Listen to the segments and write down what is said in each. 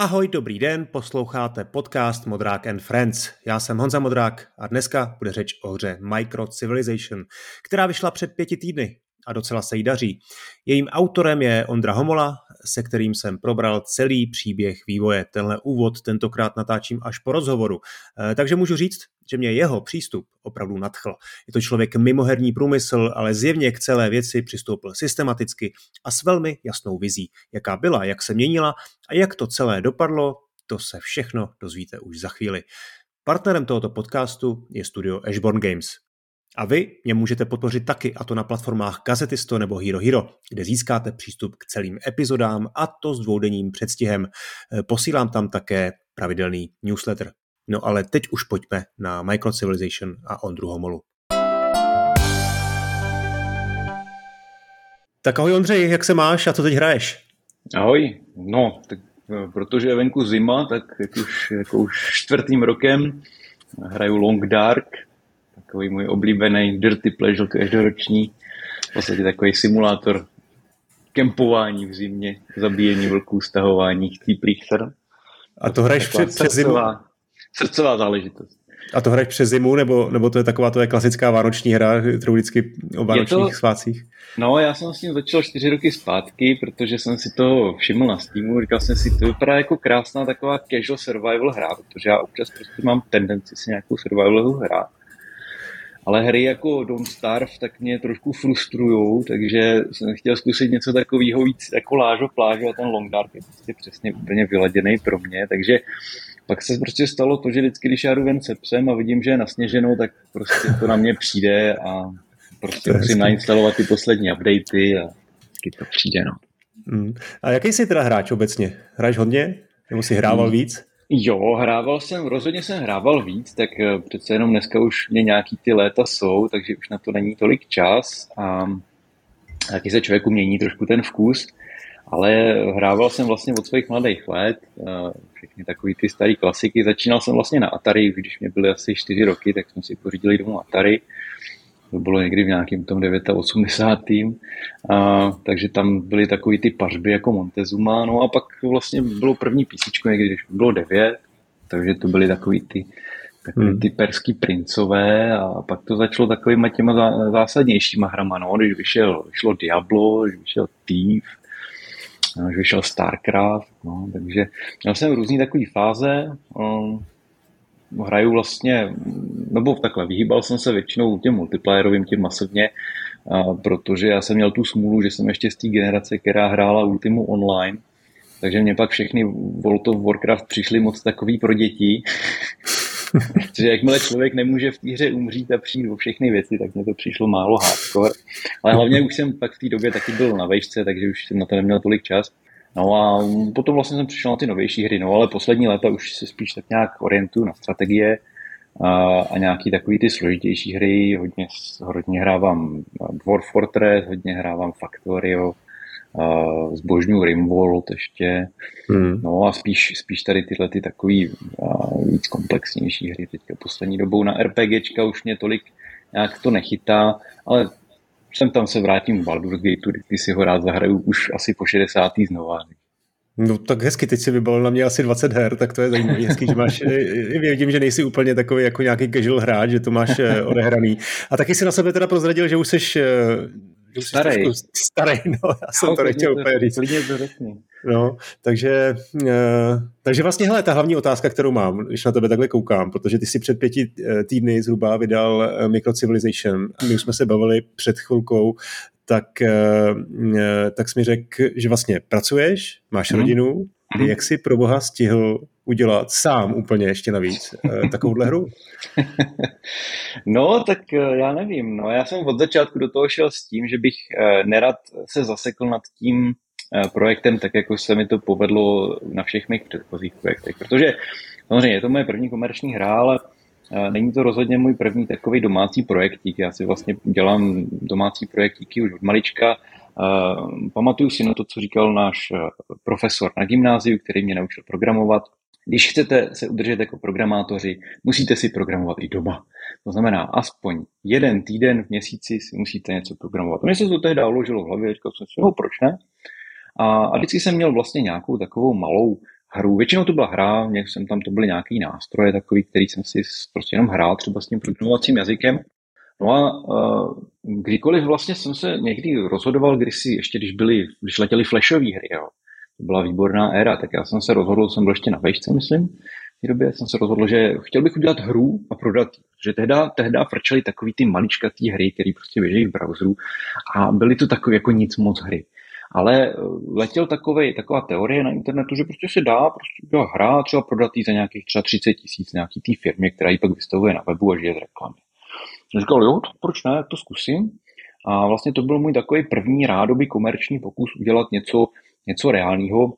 Ahoj, dobrý den, posloucháte podcast Modrák and Friends. Já jsem Honza Modrák a dneska bude řeč o hře Micro Civilization, která vyšla před pěti týdny a docela se jí daří. Jejím autorem je Ondra Homola, se kterým jsem probral celý příběh vývoje. Tenhle úvod tentokrát natáčím až po rozhovoru. Eh, takže můžu říct, že mě jeho přístup opravdu nadchl. Je to člověk mimoherní průmysl, ale zjevně k celé věci přistoupil systematicky a s velmi jasnou vizí, jaká byla, jak se měnila a jak to celé dopadlo, to se všechno dozvíte už za chvíli. Partnerem tohoto podcastu je studio Ashborn Games. A vy mě můžete podpořit taky, a to na platformách Gazetisto nebo Hero Hero, kde získáte přístup k celým epizodám a to s dvoudenním předstihem. Posílám tam také pravidelný newsletter. No ale teď už pojďme na Micro Civilization a Ondru Homolu. Tak ahoj Ondřej, jak se máš a co teď hraješ? Ahoj, no, tak eh, protože je venku zima, tak jak už, jako už čtvrtým rokem hraju Long Dark, takový můj oblíbený dirty pleasure každoroční, v podstatě takový simulátor kempování v zimě, zabíjení vlků, stahování chcíplých sr. A to hraješ před, před zimu? Srdcová záležitost. A to hraješ přes zimu, nebo, nebo to je taková to je klasická vánoční hra, kterou vždycky o vánočních to, svácích? No, já jsem s tím začal čtyři roky zpátky, protože jsem si to všiml na Steamu, říkal jsem si, to vypadá jako krásná taková casual survival hra, protože já občas prostě mám tendenci si nějakou survival hru hrát ale hry jako Don't Starve tak mě trošku frustrujou, takže jsem chtěl zkusit něco takového víc jako Lážo plážo a ten Long Dark je prostě přesně úplně vyladěný pro mě, takže pak se prostě stalo to, že vždycky, když já jdu ven se psem a vidím, že je nasněženo, tak prostě to na mě přijde a prostě musím nainstalovat ty poslední updaty a vždycky to přijde, no. Hmm. A jaký jsi teda hráč obecně? Hraješ hodně? Nebo jsi hrával hmm. víc? Jo, hrával jsem, rozhodně jsem hrával víc, tak eh, přece jenom dneska už mě nějaký ty léta jsou, takže už na to není tolik čas a taky se člověku mění trošku ten vkus, ale hrával jsem vlastně od svých mladých let, eh, všechny takové ty staré klasiky. Začínal jsem vlastně na Atari, když mě byly asi 4 roky, tak jsme si pořídili domů Atari to bylo někdy v nějakém tom 89. A, takže tam byly takové ty pařby jako Montezuma, no a pak vlastně bylo první písíčko někdy, když bylo 9, takže to byly takový ty, takový hmm. ty perský princové a pak to začalo takovýma těma zásadnějšíma hrama, no, když vyšel, vyšlo Diablo, když vyšel Thief, no, když vyšel Starcraft, no, takže měl jsem různý takové fáze, um, hraju vlastně, nebo takhle, vyhýbal jsem se většinou těm multiplayerovým, tím masivně, protože já jsem měl tu smůlu, že jsem ještě z té generace, která hrála Ultimu online, takže mě pak všechny World of Warcraft přišly moc takový pro děti, protože jakmile člověk nemůže v té hře umřít a přijít o všechny věci, tak mě to přišlo málo hardcore. Ale hlavně už jsem pak v té době taky byl na vejšce, takže už jsem na to neměl tolik čas. No a potom vlastně jsem přišel na ty novější hry, no ale poslední léta už se spíš tak nějak orientuju na strategie a, a nějaký takový ty složitější hry, hodně, hodně hrávám Dwarf Fortress, hodně hrávám Factorio, zbožňuji Rimworld ještě, hmm. no a spíš, spíš tady tyhle ty takový víc komplexnější hry. Teďka poslední dobou na RPGčka už mě tolik nějak to nechytá, ale sem tam se vrátím v Baldur's Gate, kdy si ho rád zahraju už asi po 60. znova. No tak hezky, teď si vybavil na mě asi 20 her, tak to je zajímavé, hezky, že máš, vidím, že nejsi úplně takový jako nějaký casual hráč, že to máš eh, odehraný. A taky si na sebe teda prozradil, že už jsi eh, Starý. Starý, no, já jsem no, to nechtěl úplně říct. No, takže, uh, takže vlastně, hele, ta hlavní otázka, kterou mám, když na tebe takhle koukám, protože ty si před pěti eh, týdny zhruba vydal uh, Micro Civilization, my už jsme se bavili před chvilkou, tak, tak jsi mi řekl, že vlastně pracuješ, máš mm. rodinu, mm. jak jsi pro boha stihl udělat sám úplně ještě navíc takovouhle hru? No, tak já nevím. No, já jsem od začátku do toho šel s tím, že bych nerad se zasekl nad tím projektem, tak jako se mi to povedlo na všech mých předchozích projektech. Protože samozřejmě je to moje první komerční hra, ale Není to rozhodně můj první takový domácí projektík. Já si vlastně dělám domácí projektíky už od malička. Pamatuju si na to, co říkal náš profesor na gymnáziu, který mě naučil programovat. Když chcete se udržet jako programátoři, musíte si programovat i doma. To znamená, aspoň jeden týden v měsíci si musíte něco programovat. Mně se to tehdy uložilo v hlavě, říkal jsem si, no proč ne? A, a vždycky jsem měl vlastně nějakou takovou malou hru. Většinou to byla hra, jsem tam to byly nějaký nástroje takový, který jsem si prostě jenom hrál třeba s tím programovacím jazykem. No a uh, kdykoliv vlastně jsem se někdy rozhodoval, když si, ještě když byly, když letěly flashové hry, jo, to byla výborná éra, tak já jsem se rozhodl, jsem byl ještě na vejšce, myslím, v té době jsem se rozhodl, že chtěl bych udělat hru a prodat že tehda, tehda frčeli takový ty maličkatý hry, které prostě běží v browseru a byly to takové jako nic moc hry. Ale letěl takovej, taková teorie na internetu, že prostě se dá prostě udělat hra, třeba prodat za nějakých třeba 30 tisíc nějaký té firmě, která ji pak vystavuje na webu a žije z reklamy. Jsem říkal, jo, tak proč ne, to zkusím. A vlastně to byl můj takový první rádoby komerční pokus udělat něco, něco reálného,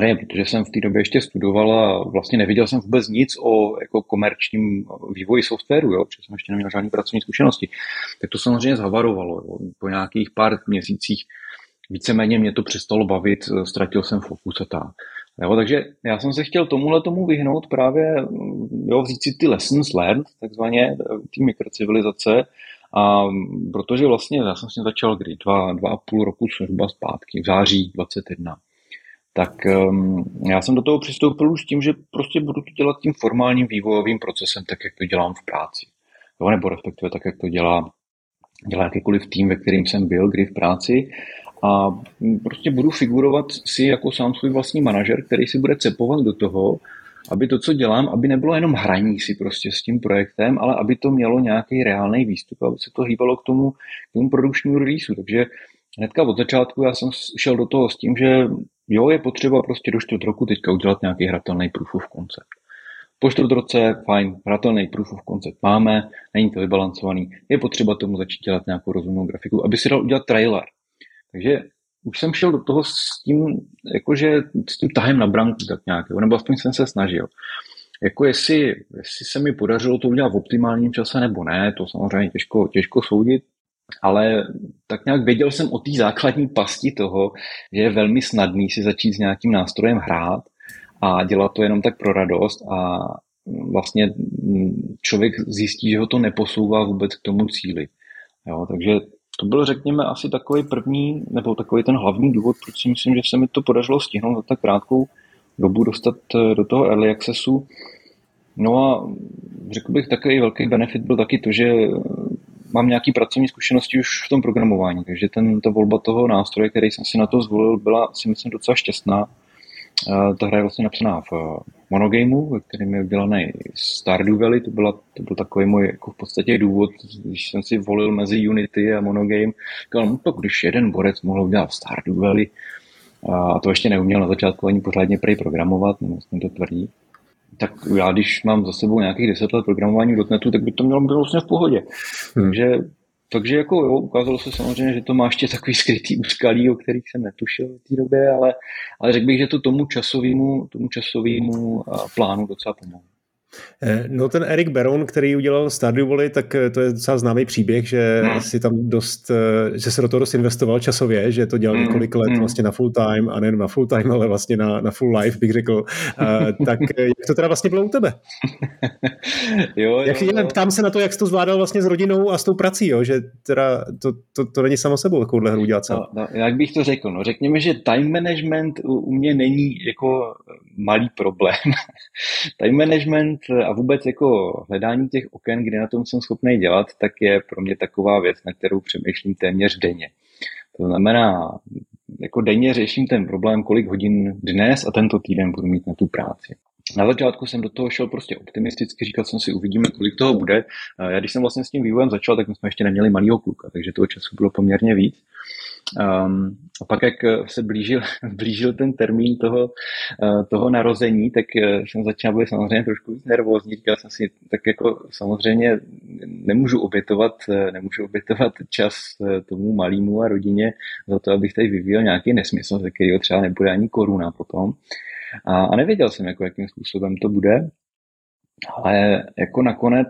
ne, protože jsem v té době ještě studoval a vlastně neviděl jsem vůbec nic o jako komerčním vývoji softwaru, jo, protože jsem ještě neměl žádný pracovní zkušenosti. Tak to samozřejmě zhavarovalo. Jo. Po nějakých pár měsících víceméně mě to přestalo bavit, ztratil jsem fokus a tak. Jo, takže já jsem se chtěl tomuhle tomu vyhnout právě, jo, vzít si ty lessons learned, takzvaně, ty mikrocivilizace, a protože vlastně já jsem s tím začal kdy, dva, dva a půl roku zhruba zpátky, v září 21 tak um, já jsem do toho přistoupil už tím, že prostě budu to dělat tím formálním vývojovým procesem, tak jak to dělám v práci. Jo, nebo respektive tak, jak to dělá, dělá jakýkoliv tým, ve kterým jsem byl, kdy v práci. A prostě budu figurovat si jako sám svůj vlastní manažer, který si bude cepovat do toho, aby to, co dělám, aby nebylo jenom hraní si prostě s tím projektem, ale aby to mělo nějaký reálný výstup, aby se to hýbalo k tomu, k tomu produkčnímu releaseu. Takže hnedka od začátku já jsem šel do toho s tím, že jo, je potřeba prostě do čtvrt roku teďka udělat nějaký hratelný proof of concept. Po čtvrt roce, fajn, hratelný proof of concept máme, není to vybalancovaný, je potřeba tomu začít dělat nějakou rozumnou grafiku, aby si dal udělat trailer. Takže už jsem šel do toho s tím, jakože s tím tahem na branku tak nějak, nebo aspoň jsem se snažil. Jako jestli, jestli se mi podařilo to udělat v optimálním čase nebo ne, to samozřejmě těžko, těžko soudit, ale tak nějak věděl jsem o té základní pasti toho, že je velmi snadný si začít s nějakým nástrojem hrát a dělat to jenom tak pro radost a vlastně člověk zjistí, že ho to neposouvá vůbec k tomu cíli. Jo, takže to byl, řekněme, asi takový první, nebo takový ten hlavní důvod, proč si myslím, že se mi to podařilo stihnout za tak krátkou dobu dostat eh, do toho early accessu. No a řekl bych, takový velký benefit byl taky to, že mám nějaký pracovní zkušenosti už v tom programování, takže ten, ta volba toho nástroje, který jsem si na to zvolil, byla si myslím docela šťastná. Ta hra je vlastně napsaná v eh, monogameu, ve kterém je udělaný Stardew Valley, to, byla, to byl takový můj jako v podstatě důvod, když jsem si volil mezi Unity a monogame, říkal, no to když jeden borec mohl udělat Stardew Valley, a to ještě neuměl na začátku ani pořádně prej programovat, nebo jsem to tvrdí, tak já když mám za sebou nějakých deset let programování v .NETu, tak by to mělo být vlastně v pohodě. Hmm. Takže, takže jako jo, ukázalo se samozřejmě, že to má ještě takový skrytý úskalí, o kterých jsem netušil v té době, ale, ale řekl bych, že to tomu časovému, tomu časovému plánu docela pomohlo. Eh, no ten Erik Baron, který udělal Stardew Valley, tak eh, to je docela známý příběh, že hmm. si tam dost, eh, že se do toho dost investoval časově, že to dělal hmm. několik let hmm. vlastně na full time a nejen na full time, ale vlastně na, na full life, bych řekl. Uh, tak jak to teda vlastně bylo u tebe? jo, jo, jak, jo. Ptám se na to, jak jsi to zvládal vlastně s rodinou a s tou prací, jo? že teda to, to, to není samo sebou takovouhle hru dělat no, no, jak bych to řekl? No, řekněme, že time management u, u mě není jako malý problém. time management a vůbec jako hledání těch oken, kde na tom jsem schopný dělat, tak je pro mě taková věc, na kterou přemýšlím téměř denně. To znamená, jako denně řeším ten problém, kolik hodin dnes a tento týden budu mít na tu práci. Na začátku jsem do toho šel prostě optimisticky, říkal jsem si, uvidíme, kolik toho bude. Já když jsem vlastně s tím vývojem začal, tak jsme ještě neměli malého kluka, takže toho času bylo poměrně víc. Um, a pak, jak se blížil, blížil ten termín toho, uh, toho narození, tak uh, jsem začal být samozřejmě trošku nervózní. Říkal jsem si, tak jako samozřejmě nemůžu obětovat, nemůžu obětovat čas tomu malému a rodině za to, abych tady vyvíjel nějaký nesmysl, ze kterého třeba nebude ani koruna potom. A, a nevěděl jsem, jako, jakým způsobem to bude. Ale jako nakonec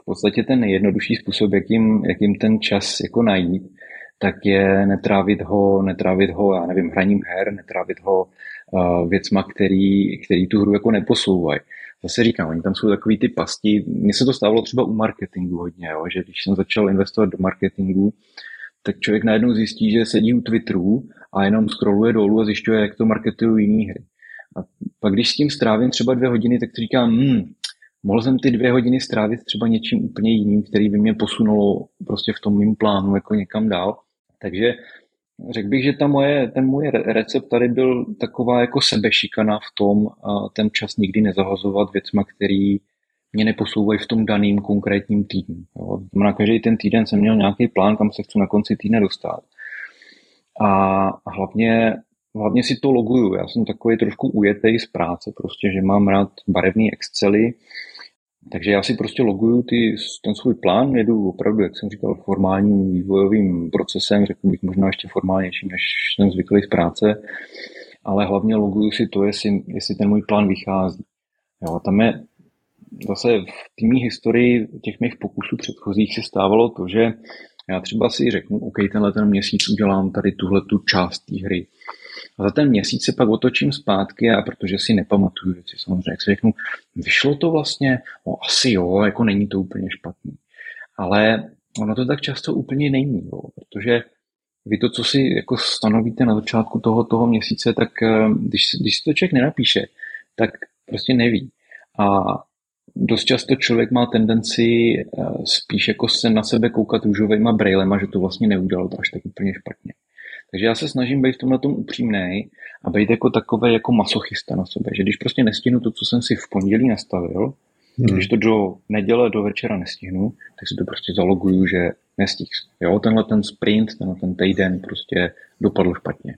v podstatě ten nejjednodušší způsob, jakým, jakým ten čas jako najít, tak je netrávit ho, netrávit ho, já nevím, hraním her, netrávit ho uh, věcma, který, který tu hru jako neposouvají. Zase říkám, oni tam jsou takový ty pasti. Mně se to stávalo třeba u marketingu hodně, jo, že když jsem začal investovat do marketingu, tak člověk najednou zjistí, že sedí u Twitteru a jenom scrolluje dolů a zjišťuje, jak to marketují jiné hry. A pak když s tím strávím třeba dvě hodiny, tak říkám, hmm, mohl jsem ty dvě hodiny strávit třeba něčím úplně jiným, který by mě posunulo prostě v tom mým plánu jako někam dál. Takže řekl bych, že ta moje, ten můj recept tady byl taková jako sebešikana v tom ten čas nikdy nezahazovat věcma, který mě neposouvají v tom daným konkrétním týdnu. Znamená, každý ten týden jsem měl nějaký plán, kam se chci na konci týdne dostat. A hlavně, hlavně si to loguju. Já jsem takový trošku ujetý z práce, prostě, že mám rád barevný Excely, takže já si prostě loguju ty, ten svůj plán, jedu opravdu, jak jsem říkal, formálním vývojovým procesem, řekl bych možná ještě formálnějším, než jsem zvyklý z práce, ale hlavně loguju si to, jestli, jestli ten můj plán vychází. Jo, tam je zase v té historii těch mých pokusů předchozích se stávalo to, že já třeba si řeknu, OK, tenhle ten měsíc udělám tady tuhle tu část té hry. A za ten měsíc se pak otočím zpátky a protože si nepamatuju věci, samozřejmě, jak si řeknu, vyšlo to vlastně, no asi jo, jako není to úplně špatný. Ale ono to tak často úplně není, jo, protože vy to, co si jako stanovíte na začátku toho, toho měsíce, tak eh, když, když si to člověk nenapíše, tak prostě neví. A dost často člověk má tendenci eh, spíš jako se na sebe koukat růžovýma brejlema, že to vlastně neudělal to až tak úplně špatně. Takže já se snažím být v tomhle tom upřímný a být jako takový jako masochista na sebe, že když prostě nestihnu to, co jsem si v pondělí nastavil, hmm. když to do neděle, do večera nestihnu, tak si to prostě zaloguju, že nestih. Jo, tenhle ten sprint, tenhle ten týden prostě dopadl špatně.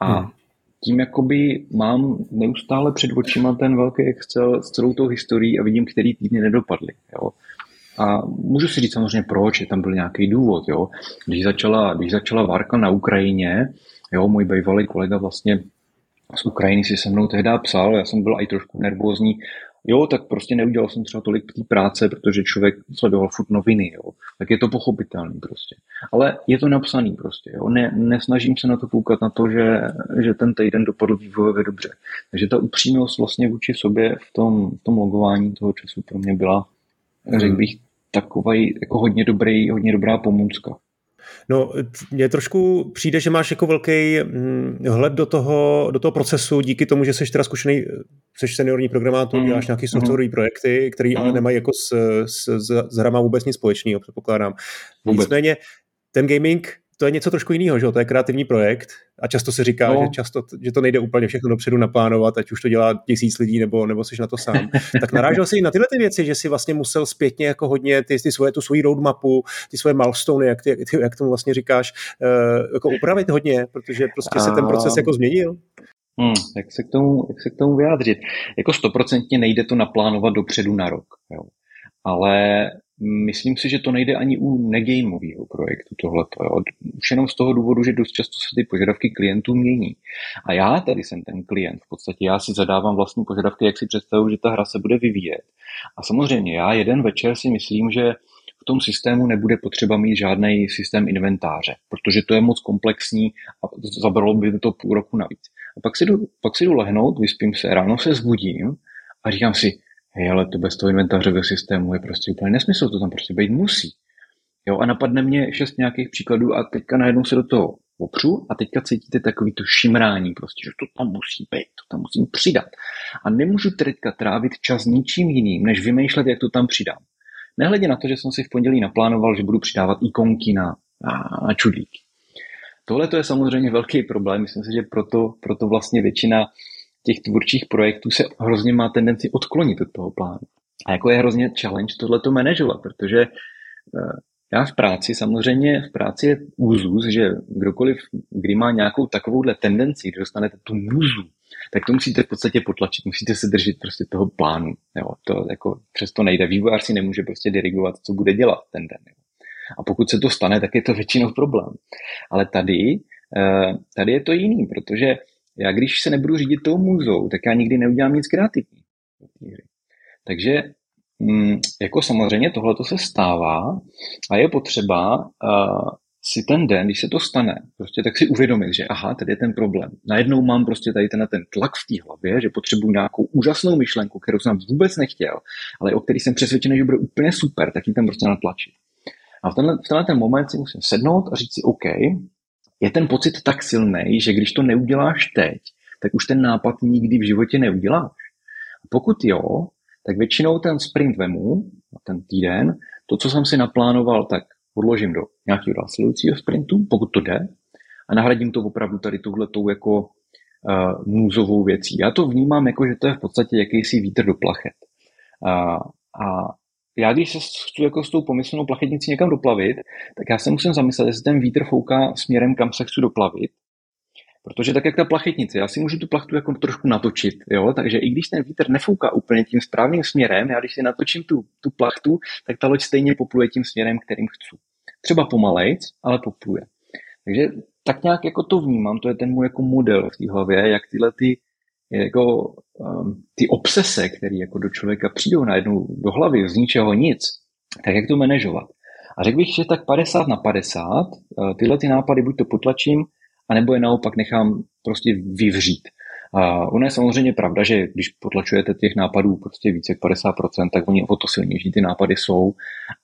A hmm. tím jakoby mám neustále před očima ten velký Excel s celou tou historií a vidím, který týdny nedopadly. Jo. A můžu si říct samozřejmě proč, je tam byl nějaký důvod. Jo. Když, začala, když začala válka na Ukrajině, jo, můj bývalý kolega vlastně z Ukrajiny si se mnou tehdy psal, já jsem byl i trošku nervózní, jo, tak prostě neudělal jsem třeba tolik té práce, protože člověk sledoval furt noviny, jo. Tak je to pochopitelný prostě. Ale je to napsaný prostě, jo. Ne, nesnažím se na to koukat na to, že, že ten týden dopadl vývojově dobře. Takže ta upřímnost vlastně vůči sobě v tom, v tom logování toho času pro mě byla, hmm. řekl bych, takový jako hodně, dobrý, hodně dobrá pomůcka. No, mně trošku přijde, že máš jako velký hm, hled do toho, do toho procesu díky tomu, že jsi teda zkušený, jsi seniorní programátor, mm. děláš nějaký softwarový mm. projekty, které mm. ale nemají jako s, s, s, s hrama vůbec nic společného, předpokládám. Vůbec. Nicméně ten gaming to je něco trošku jiného, že to je kreativní projekt a často se říká, no. že, často, že to nejde úplně všechno dopředu naplánovat, ať už to dělá tisíc lidí nebo, nebo jsi na to sám. tak narážel jsi na tyhle ty věci, že si vlastně musel zpětně jako hodně ty, ty svoje, tu svoji roadmapu, ty svoje milestone, jak, ty, jak, jak tomu vlastně říkáš, uh, jako upravit hodně, protože prostě se ten proces jako změnil. Hmm, jak, se k tomu, jak se k tomu vyjádřit? Jako stoprocentně nejde to naplánovat dopředu na rok. Jo. Ale Myslím si, že to nejde ani u negameového projektu tohleto. Už jenom z toho důvodu, že dost často se ty požadavky klientů mění. A já tady jsem ten klient. V podstatě já si zadávám vlastní požadavky, jak si představuji, že ta hra se bude vyvíjet. A samozřejmě já jeden večer si myslím, že v tom systému nebude potřeba mít žádný systém inventáře, protože to je moc komplexní a zabralo by to půl roku navíc. A pak si jdu, pak si jdu lehnout, vyspím se, ráno se zbudím a říkám si, hej, ale to bez toho inventářového systému je prostě úplně nesmysl, to tam prostě být musí. Jo, a napadne mě šest nějakých příkladů a teďka najednou se do toho opřu a teďka cítíte takový to šimrání prostě, že to tam musí být, to tam musím přidat. A nemůžu teďka trávit čas ničím jiným, než vymýšlet, jak to tam přidám. Nehledě na to, že jsem si v pondělí naplánoval, že budu přidávat ikonky na, na, na čudlíky. Tohle to je samozřejmě velký problém. Myslím si, že proto, proto vlastně většina těch tvůrčích projektů se hrozně má tendenci odklonit od toho plánu. A jako je hrozně challenge tohle to manažovat, protože eh, já v práci, samozřejmě v práci je úzus, že kdokoliv, kdy má nějakou takovouhle tendenci, že dostanete tu muzu, tak to musíte v podstatě potlačit, musíte se držet prostě toho plánu. Jo. To jako přesto nejde. Vývojář si nemůže prostě dirigovat, co bude dělat ten den. Jo. A pokud se to stane, tak je to většinou problém. Ale tady, eh, tady je to jiný, protože já když se nebudu řídit tou muzou, tak já nikdy neudělám nic kreativní. Takže mm, jako samozřejmě tohle to se stává a je potřeba uh, si ten den, když se to stane, prostě tak si uvědomit, že aha, tady je ten problém. Najednou mám prostě tady ten, ten tlak v té hlavě, že potřebuji nějakou úžasnou myšlenku, kterou jsem vůbec nechtěl, ale o který jsem přesvědčený, že bude úplně super, tak ji tam prostě natlačit. A v tenhle, v tenhle ten moment si musím sednout a říct si, OK, je ten pocit tak silný, že když to neuděláš teď, tak už ten nápad nikdy v životě neuděláš. A pokud jo, tak většinou ten sprint vemu, ten týden, to, co jsem si naplánoval, tak odložím do nějakého následujícího sprintu, pokud to jde, a nahradím to opravdu tady touhletou jako uh, můzovou věcí. Já to vnímám jako, že to je v podstatě jakýsi vítr do plachet. Uh, a já když se chci jako s tou pomyslnou plachetnicí někam doplavit, tak já se musím zamyslet, jestli ten vítr fouká směrem, kam se chci doplavit, Protože tak jak ta plachetnice, já si můžu tu plachtu jako trošku natočit, jo? takže i když ten vítr nefouká úplně tím správným směrem, já když si natočím tu, tu plachtu, tak ta loď stejně popluje tím směrem, kterým chci. Třeba pomalejc, ale popluje. Takže tak nějak jako to vnímám, to je ten můj jako model v té hlavě, jak tyhle ty, jako, um, ty obsese, které jako do člověka přijdou najednou do hlavy z ničeho nic, tak jak to manažovat. A řekl bych, že tak 50 na 50, uh, tyhle ty nápady buď to potlačím, anebo je naopak nechám prostě vyvřít. A ono je samozřejmě pravda, že když potlačujete těch nápadů prostě více jak 50%, tak oni o to silnější ty nápady jsou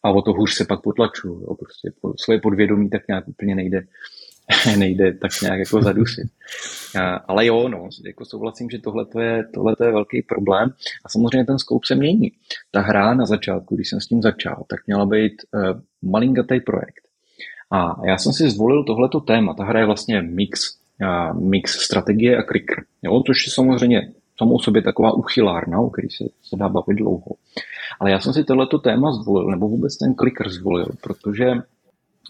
a o to hůř se pak potlačují. Prostě svoje podvědomí tak nějak úplně nejde, nejde tak nějak jako zadusit. Ale jo, no, jako souhlasím, že tohle je, je velký problém a samozřejmě ten scope se mění. Ta hra na začátku, když jsem s tím začal, tak měla být uh, malinkatý projekt. A já jsem si zvolil tohleto téma. Ta hra je vlastně mix, uh, mix strategie a clicker. Jo, což je samozřejmě samou sobě taková uchylárna, o který se, se dá bavit dlouho. Ale já jsem si tohleto téma zvolil, nebo vůbec ten clicker zvolil, protože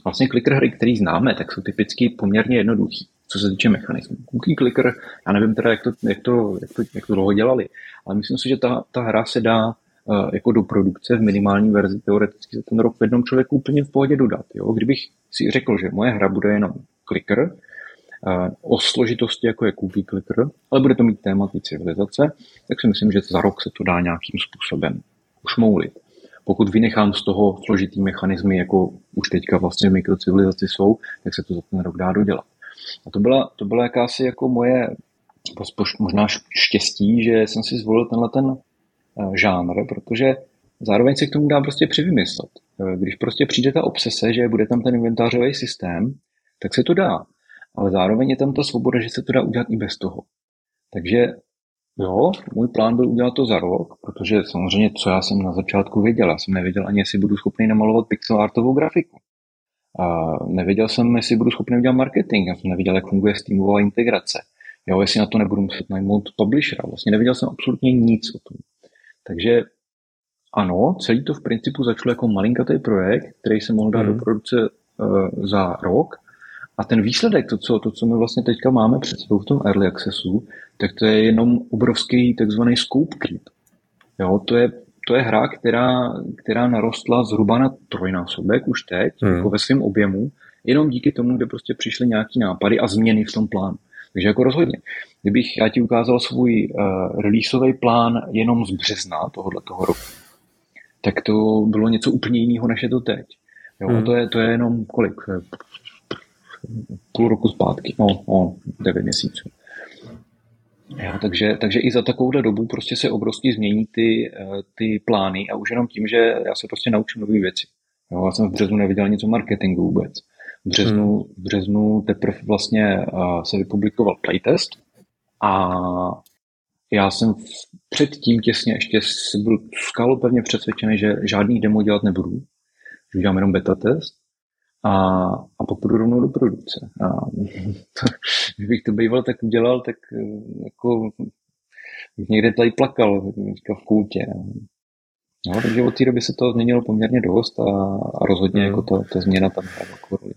vlastně clicker hry, který známe, tak jsou typicky poměrně jednoduchý, co se týče mechanismů. Cookie clicker, já nevím teda, jak to, jak to, jak to, jak to dlouho dělali, ale myslím si, že ta, ta hra se dá jako do produkce v minimální verzi teoreticky za ten rok v jednom člověku úplně v pohodě dodat. Jo? Kdybych si řekl, že moje hra bude jenom clicker, o složitosti jako je cookie clicker, ale bude to mít téma civilizace, tak si myslím, že za rok se to dá nějakým způsobem ušmoulit. Pokud vynechám z toho složitý mechanismy, jako už teďka vlastně v mikrocivilizaci jsou, tak se to za ten rok dá dodělat. A to byla, to byla jakási jako moje možná štěstí, že jsem si zvolil tenhle ten Eh, žánr, protože zároveň se k tomu dá prostě přivymyslet. Eh, když prostě přijde ta obsese, že bude tam ten inventářový systém, tak se to dá. Ale zároveň je tam ta svoboda, že se to dá udělat i bez toho. Takže jo, můj plán byl udělat to za rok, protože samozřejmě, co já jsem na začátku věděl, já jsem nevěděl ani, jestli budu schopný namalovat pixel artovou grafiku. A nevěděl jsem, jestli budu schopný udělat marketing, já jsem nevěděl, jak funguje Steamová integrace. Jo, jestli na to nebudu muset najmout publishera. Vlastně nevěděl jsem absolutně nic o tom. Takže ano, celý to v principu začalo jako malinkatý projekt, který se mohl dát mm. do produkce uh, za rok. A ten výsledek, to co, to, co my vlastně teďka máme před sebou v tom Early Accessu, tak to je jenom obrovský takzvaný scope creep. Jo, to je, to je hra, která, která narostla zhruba na trojnásobek už teď, mm. jako ve svém objemu, jenom díky tomu, kde prostě přišly nějaký nápady a změny v tom plánu. Takže jako rozhodně. Kdybych já ti ukázal svůj uh, releaseový plán jenom z března tohohle toho roku, tak to bylo něco úplně jiného, než je to teď. Jo, hmm. to, je, to je jenom kolik? Půl roku zpátky, no, no devět měsíců. Jo, takže, takže i za takovouhle dobu prostě se obrovsky změní ty, eh, ty plány a už jenom tím, že já se prostě naučím nové věci. Jo, já jsem v březnu neviděl něco marketingu vůbec. V březnu, hmm. v březnu teprve vlastně uh, se vypublikoval playtest a já jsem předtím těsně ještě byl skalopevně přesvědčený, že žádný demo dělat nebudu, že udělám jenom beta test a, a pak půjdu rovnou do produkce. A to, kdybych to býval tak udělal, tak eh, jako bych někde tady plakal v koutě. No, takže od té doby se to změnilo poměrně dost a, a rozhodně mm. jako ta, ta změna tam hrála roli.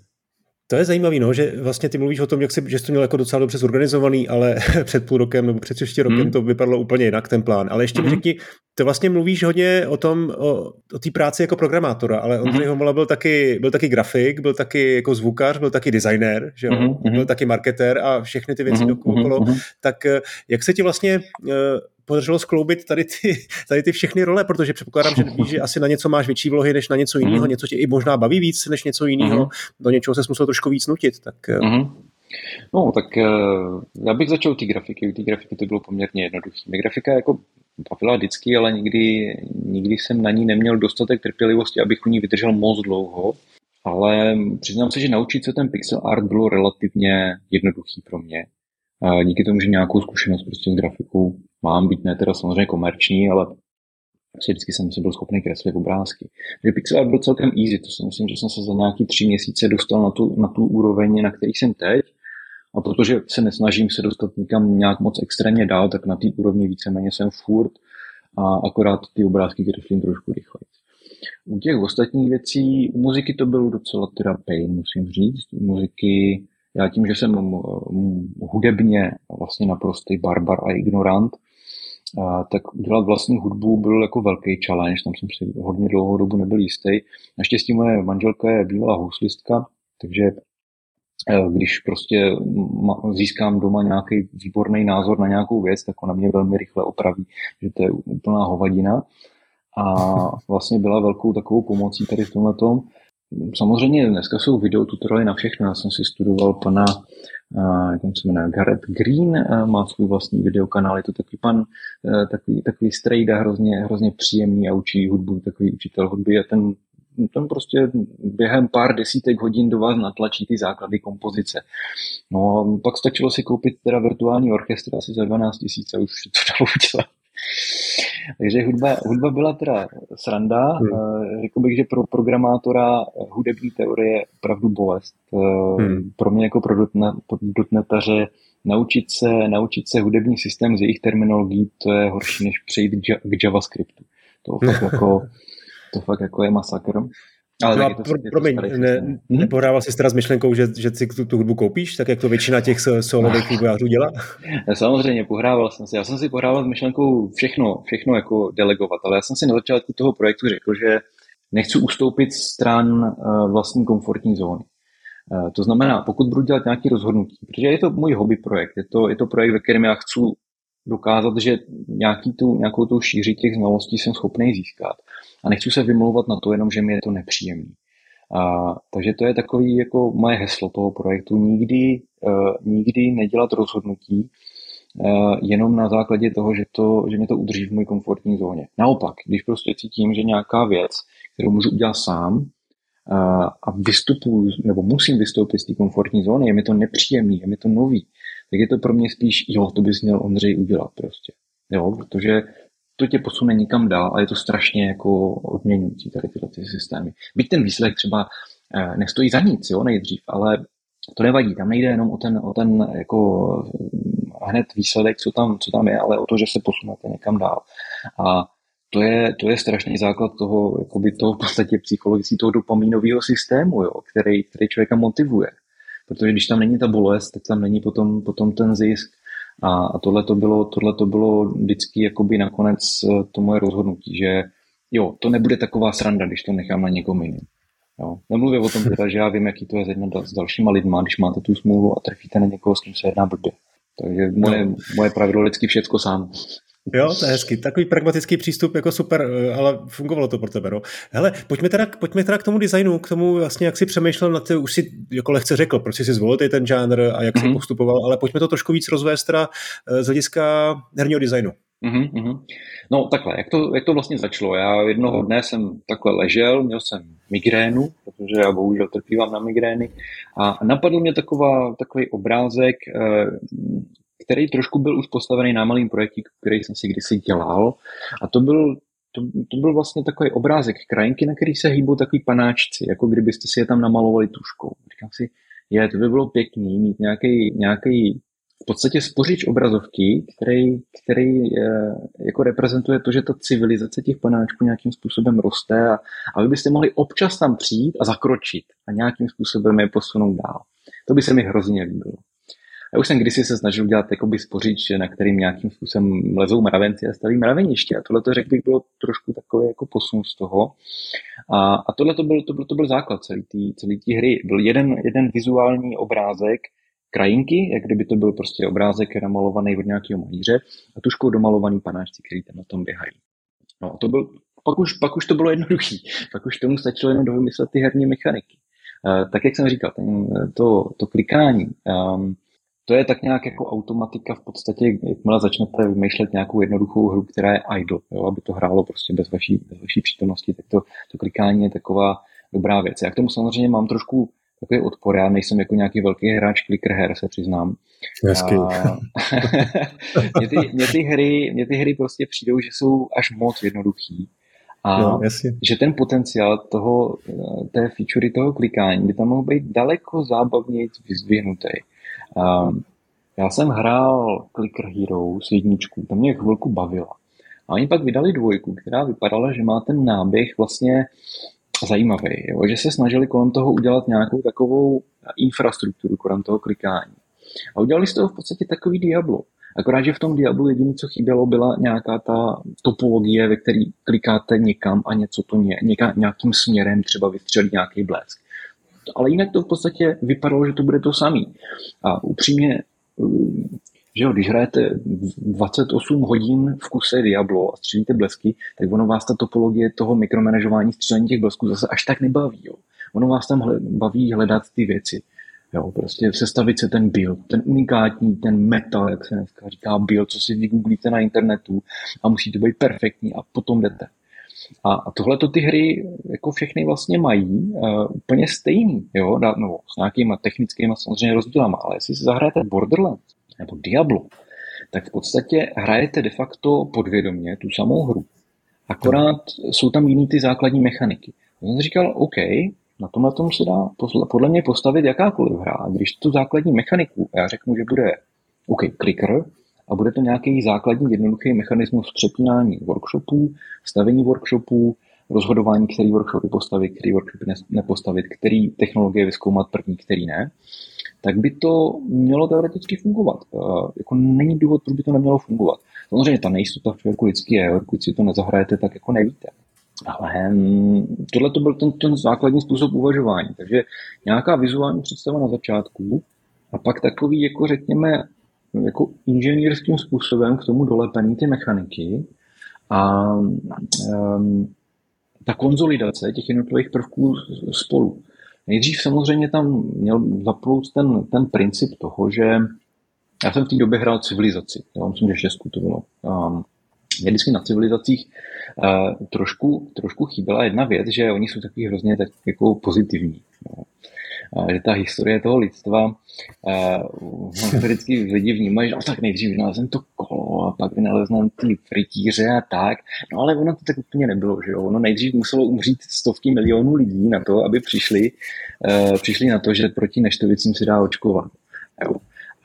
To je zajímavé, no, že vlastně ty mluvíš o tom, jak jsi, že jsi to měl jako docela dobře zorganizovaný, ale před půl rokem nebo před ještě rokem hmm. to vypadalo úplně jinak, ten plán. Ale ještě hmm. mi řekni, ty vlastně mluvíš hodně o tom, o, o té práci jako programátora, ale Ondřej hmm. Homola byl taky, byl taky grafik, byl taky jako zvukař, byl taky designér, že jo? Hmm. byl taky marketér a všechny ty věci hmm. okolo. Hmm. Tak eh, jak se ti vlastně eh, podařilo skloubit tady ty, tady ty všechny role, protože předpokládám, že víš, že asi na něco máš větší vlohy než na něco jiného, mm. něco tě i možná baví víc než něco jiného, mm. do něčeho se musel trošku víc nutit. Tak... Mm. No, tak eh, já bych začal ty grafiky. U té grafiky to bylo poměrně jednoduché. Mě grafika jako bavila vždycky, ale nikdy, nikdy jsem na ní neměl dostatek trpělivosti, abych u ní vydržel moc dlouho. Ale přiznám se, že naučit se ten pixel art bylo relativně jednoduchý pro mě. Díky tomu, že nějakou zkušenost prostě s grafikou mám, být ne teda samozřejmě komerční, ale vždycky jsem si byl schopný kreslit obrázky. Takže pixel art byl celkem easy, to si myslím, že jsem se za nějaký tři měsíce dostal na tu, na tu úroveň, na který jsem teď. A protože se nesnažím se dostat nikam nějak moc extrémně dál, tak na té úrovni víceméně jsem furt a akorát ty obrázky kreslím trošku rychleji. U těch ostatních věcí, u muziky to bylo docela teda pain, musím říct. U muziky, já tím, že jsem hudebně vlastně naprostý barbar a ignorant, a tak udělat vlastní hudbu byl jako velký challenge, tam jsem si hodně dlouhou dobu nebyl jistý. Naštěstí moje manželka je bývalá houslistka, takže eh, když prostě získám doma nějaký výborný názor na nějakou věc, tak ona mě velmi rychle opraví, že to je úplná hovadina. A vlastně byla velkou takovou pomocí tady v tomhle. Samozřejmě dneska jsou videotutoriály na všechno. Já jsem si studoval pana jak se jmenuje, Gareth Green, má svůj vlastní videokanál, je to takový pan, e, takový, takový strejda, hrozně, hrozně příjemný a učí hudbu, takový učitel hudby a ten ten prostě během pár desítek hodin do vás natlačí ty základy kompozice. No a pak stačilo si koupit teda virtuální orchestr asi za 12 tisíc a už to dalo udělat. Takže hudba, hudba byla teda sranda. Hmm. Eh, řekl bych, že pro programátora hudební teorie je opravdu bolest. Eh, hmm. Pro mě jako pro dotnetaře naučit se, naučit se hudební systém z jejich terminologií, to je horší, než přejít k JavaScriptu. To fakt jako, to fakt jako je masakr. Ale no a pro, promiň, ne, hmm? nepohrával jsi teda s myšlenkou, že, že si tu, tu hudbu koupíš, tak jak to většina těch solových vývojářů dělá? Samozřejmě, pohrával jsem si. Já jsem si pohrával s myšlenkou všechno, všechno jako delegovat, ale já jsem si na začátku toho projektu řekl, že nechci ustoupit stran uh, vlastní komfortní zóny. Uh, to znamená, pokud budu dělat nějaké rozhodnutí, protože je to můj hobby projekt, je to, je to projekt, ve kterém já chci dokázat, že nějaký tu, nějakou tu šíři těch znalostí jsem schopný získat. A nechci se vymlouvat na to, jenom že mi je to nepříjemný. A, takže to je takový jako moje heslo toho projektu. Nikdy, uh, nikdy nedělat rozhodnutí uh, jenom na základě toho, že, to, že mě to udrží v mojí komfortní zóně. Naopak, když prostě cítím, že nějaká věc, kterou můžu udělat sám, a vystupuji, nebo musím vystoupit z té komfortní zóny, je mi to nepříjemný, je mi to nový, tak je to pro mě spíš, jo, to bys měl Ondřej udělat prostě. Jo, protože to tě posune někam dál a je to strašně jako odměňující tady tyhle ty systémy. Byť ten výsledek třeba eh, nestojí za nic, jo, nejdřív, ale to nevadí, tam nejde jenom o ten, o ten jako hned výsledek, co tam, co tam je, ale o to, že se posunete někam dál. A to je, to je strašný základ toho, jakoby toho v podstatě psychologický toho dopamínového systému, jo, který, který člověka motivuje. Protože když tam není ta bolest, tak tam není potom, potom ten zisk. A, a tohle, to bylo, tohle to bylo vždycky jakoby nakonec eh, to moje rozhodnutí, že jo, to nebude taková sranda, když to nechám na někom jiným. Jo. Nemluvím o tom teda, že já vím, jaký to je s dalšíma lidma, když máte tu smůlu a trefíte na někoho, s kým se jedná blbě. Takže moje, no. moje pravidlo vždycky všecko sám. Jo, to je hezký. Takový pragmatický přístup, jako super, eh, ale fungovalo to pro tebe, no. Hele, pojďme teda, pojďme teda k tomu designu, k tomu vlastně, jak jsi přemýšlel na ty, už si jako lehce řekl, proč jsi zvolil ten žánr a jak mm-hmm. jsi mhm. postupoval, ale pojďme to trošku víc rozvést teda eh, z hlediska herního designu. Mm-hmm. No takhle, jak to, jak to vlastně začalo? Já jednoho dne jsem takhle ležel, měl jsem migrénu, protože já bohužel trpívám na migrény a napadl mě taková, takový obrázek, eh, který trošku byl už postavený na malým projektu, který jsem si kdysi dělal. A to byl, to, to byl vlastně takový obrázek krajinky, na který se hýbou takový panáčci, jako kdybyste si je tam namalovali tuškou. Říkám si, je, to by bylo pěkný mít nějaký, nějaký v podstatě spořič obrazovky, který, který eh, jako reprezentuje to, že ta civilizace těch panáčků nějakým způsobem roste a, a vy byste mohli občas tam přijít a zakročit a nějakým způsobem je posunout dál. To by se mi hrozně líbilo. Já už jsem kdysi se snažil dělat jakoby spořič, na kterým nějakým způsobem lezou mravenci a staví mraveniště. A tohle to řekl bych bylo trošku takový jako posun z toho. A, a tohle to byl, to byl, to byl základ celé té hry. Byl jeden, jeden vizuální obrázek, krajinky, jak kdyby to byl prostě obrázek namalovaný od nějakého malíře a tuškou domalovaný panáčci, který tam na tom běhají. No, to byl, pak, už, pak už to bylo jednoduché. Pak už tomu stačilo jenom dovymyslet ty herní mechaniky. Uh, tak jak jsem říkal, ten, to, to klikání, um, to je tak nějak jako automatika v podstatě, jakmile začnete vymýšlet nějakou jednoduchou hru, která je idle, jo, aby to hrálo prostě bez vaší, bez vaší přítomnosti, tak to, to klikání je taková dobrá věc. Já k tomu samozřejmě mám trošku takový odpor. Já nejsem jako nějaký velký hráč clicker her, se přiznám. Hezky. A... mě, ty, mě, ty hry, mě ty hry prostě přijdou, že jsou až moc jednoduchý. A no, že ten potenciál toho, té featurey toho klikání by tam mohl být daleko zábavněji vyzdvihnutý. Já jsem hrál Clicker Hero s jedničkou, tam mě chvilku bavila. A oni pak vydali dvojku, která vypadala, že má ten náběh vlastně zajímavý, jo? že se snažili kolem toho udělat nějakou takovou infrastrukturu kolem toho klikání. A udělali z toho v podstatě takový Diablo. Akorát, že v tom Diablu jediné, co chybělo, byla nějaká ta topologie, ve které klikáte někam a něco to ně, něka, nějakým směrem třeba vystřelí nějaký blesk. Ale jinak to v podstatě vypadalo, že to bude to samý. A upřímně, že jo, když hrajete 28 hodin v kuse Diablo a střílíte blesky, tak ono vás ta topologie toho mikromanažování střílení těch blesků zase až tak nebaví. Jo. Ono vás tam hled, baví hledat ty věci. Jo, prostě sestavit se ten build, ten unikátní, ten meta, jak se dneska říká build, co si vygooglíte na internetu a musí to být perfektní a potom jdete. A, a tohle to ty hry jako všechny vlastně mají uh, úplně stejný, jo, no, s nějakýma technickými samozřejmě rozdílama, ale jestli si zahrajete Borderlands nebo Diablo, tak v podstatě hrajete de facto podvědomě tu samou hru. Akorát jsou tam jiný ty základní mechaniky. Já jsem říkal, OK, na tomhle tom se dá podle mě postavit jakákoliv hra. A když tu základní mechaniku, já řeknu, že bude OK, clicker, a bude to nějaký základní jednoduchý mechanismus přepínání workshopů, stavení workshopů, rozhodování, který workshopy postavit, který workshopy nepostavit, který technologie vyskoumat první, který ne, tak by to mělo teoreticky fungovat. Jako není důvod, proč by to nemělo fungovat. Samozřejmě ta nejistota v člověku vždycky je, pokud si to nezahrajete, tak jako nevíte. Ale hm, tohle to byl ten, ten základní způsob uvažování. Takže nějaká vizuální představa na začátku a pak takový, jako řekněme, jako inženýrským způsobem k tomu dolepený ty mechaniky a um, ta konzolidace těch jednotlivých prvků spolu. Nejdřív samozřejmě tam měl zaplout ten, ten princip toho, že já jsem v té době hrál civilizaci. Já myslím, že šestku to bylo. Mě vždycky na civilizacích uh, trošku, trošku chyběla jedna věc, že oni jsou takový hrozně tak jako pozitivní. No že ta historie toho lidstva, uh, vždycky lidi vnímají, že no, tak nejdřív vynalezem to kolo a pak vynalezneme ty fritíře a tak. No ale ono to tak úplně nebylo, že jo. Ono nejdřív muselo umřít stovky milionů lidí na to, aby přišli, uh, přišli na to, že proti neštovicím se dá očkovat. Jo.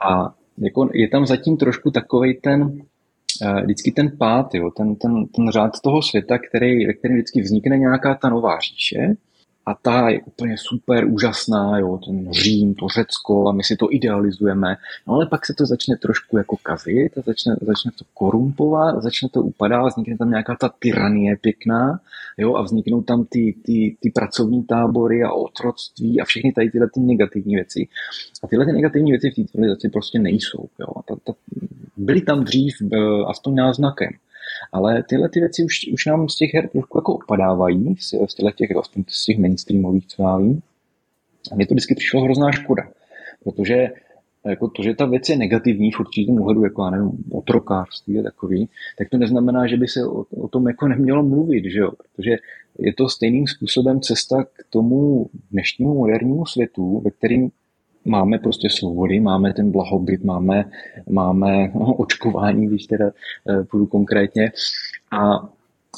A jako je tam zatím trošku takový ten, uh, vždycky ten pád, jo, ten, ten, ten řád toho světa, který, ve kterém vždycky vznikne nějaká ta nová říše, a ta je úplně super, úžasná, jo, ten Řím, to Řecko a my si to idealizujeme, no ale pak se to začne trošku jako kazit a začne, začne to korumpovat, začne to upadat, vznikne tam nějaká ta tyranie pěkná, jo, a vzniknou tam ty, ty, ty pracovní tábory a otroctví a všechny tady tyhle ty negativní věci. A tyhle ty negativní věci v té civilizaci prostě nejsou, jo. A ta, ta, byly tam dřív uh, aspoň náznakem. Ale tyhle ty věci už, už nám z těch her trošku jako opadávají, z, těch, z těch mainstreamových, co já vím. A mně to vždycky přišlo hrozná škoda, protože jako to, že ta věc je negativní v určitém uhledu, jako já nevím, otrokářství a takový, tak to neznamená, že by se o, o tom jako nemělo mluvit, že jo? Protože je to stejným způsobem cesta k tomu dnešnímu modernímu světu, ve kterým máme prostě svobody, máme ten blahobyt, máme, máme no, očkování, když teda eh, půjdu konkrétně. A,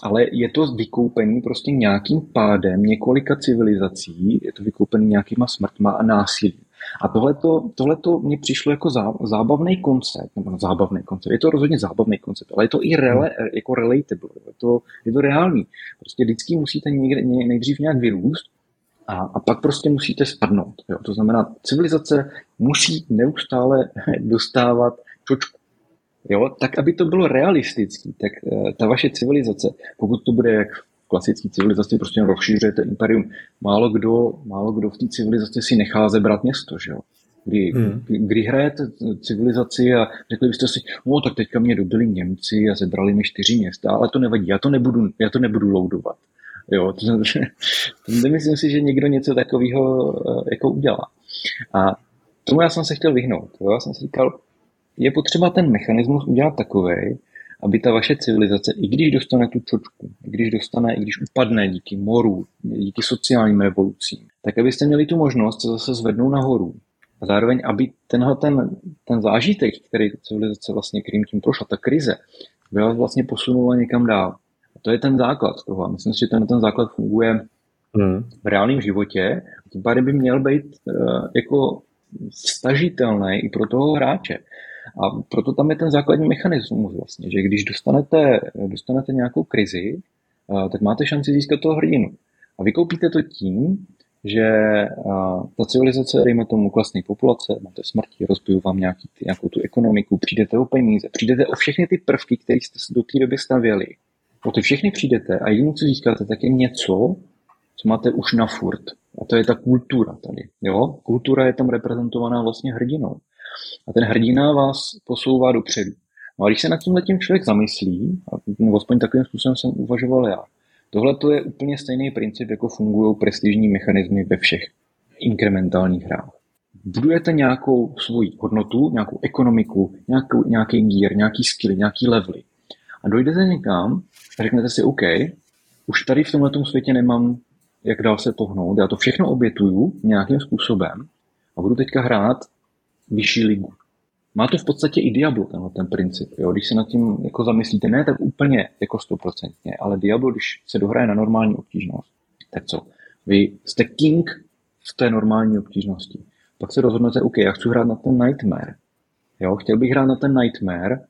ale je to vykoupený prostě nějakým pádem několika civilizací, je to vykoupený nějakýma smrtma a násilím. A tohleto, tohleto mně přišlo jako zá, zábavný koncept, nebo zábavný koncept, je to rozhodně zábavný koncept, ale je to i rele, jako relatable, je to, je to reálný. Prostě vždycky musíte někde, nejdřív nějak vyrůst, a, a pak prostě musíte spadnout. Jo. To znamená, civilizace musí neustále dostávat čočku. Jo, tak aby to bylo realistický, tak uh, ta vaše civilizace, pokud to bude jak v klasické civilizaci, prostě rozšířujete imperium, málo kdo, málo kdo v té civilizaci si nechá zebrat město, že jo. Kdy, hmm. kdy hrajete civilizaci a řekli byste si, no tak teďka mě dobili Němci a zebrali mi čtyři města, ale to nevadí, já to nebudu, já to nebudu loadovat. Jo, to, nemyslím si, že někdo něco takového eh, jako udělá. A tomu já jsem se chtěl vyhnout. Jo? Já jsem si říkal, je potřeba ten mechanismus udělat takový, aby ta vaše civilizace, i když dostane tu čočku, i když dostane, i když upadne díky moru, díky sociálním revolucím, tak abyste měli tu možnost se zase zvednout nahoru. A zároveň, aby tenhle ten, ten zážitek, který civilizace vlastně, kterým tím prošla, ta krize, byla vlastně posunula někam dál. A to je ten základ toho. A myslím si, že ten, ten základ funguje hmm. v reálném životě. Tím pádem by měl být uh, jako stažitelný i pro toho hráče. A proto tam je ten základní mechanismus vlastně, že když dostanete, dostanete nějakou krizi, uh, tak máte šanci získat toho hrdinu. A vykoupíte to tím, že uh, ta civilizace, dejme tomu klasné populace, máte smrti, rozbiju vám nějaký, nějakou tu ekonomiku, přijdete o peníze, přijdete o všechny ty prvky, které jste do té doby stavěli. O ty všechny přijdete a jediné, co získáte, tak je něco, co máte už na furt. A to je ta kultura tady. Jo? Kultura je tam reprezentovaná vlastně hrdinou. A ten hrdina vás posouvá dopředu. No a když se nad tím letím člověk zamyslí, a aspoň takovým způsobem jsem uvažoval já, tohle to je úplně stejný princip, jako fungují prestižní mechanismy ve všech inkrementálních hrách. Budujete nějakou svoji hodnotu, nějakou ekonomiku, nějakou, nějaký gear, nějaký skill, nějaký levely. A dojdete někam a řeknete si, OK, už tady v tomhle světě nemám jak dál se pohnout. Já to všechno obětuju nějakým způsobem a budu teďka hrát vyšší ligu. Má to v podstatě i Diablo, tenhle ten princip. Jo? Když se nad tím jako zamyslíte, ne tak úplně jako stoprocentně, ale Diablo, když se dohraje na normální obtížnost, tak co? Vy jste king v té normální obtížnosti. Pak se rozhodnete, OK, já chci hrát na ten Nightmare. Jo? Chtěl bych hrát na ten Nightmare,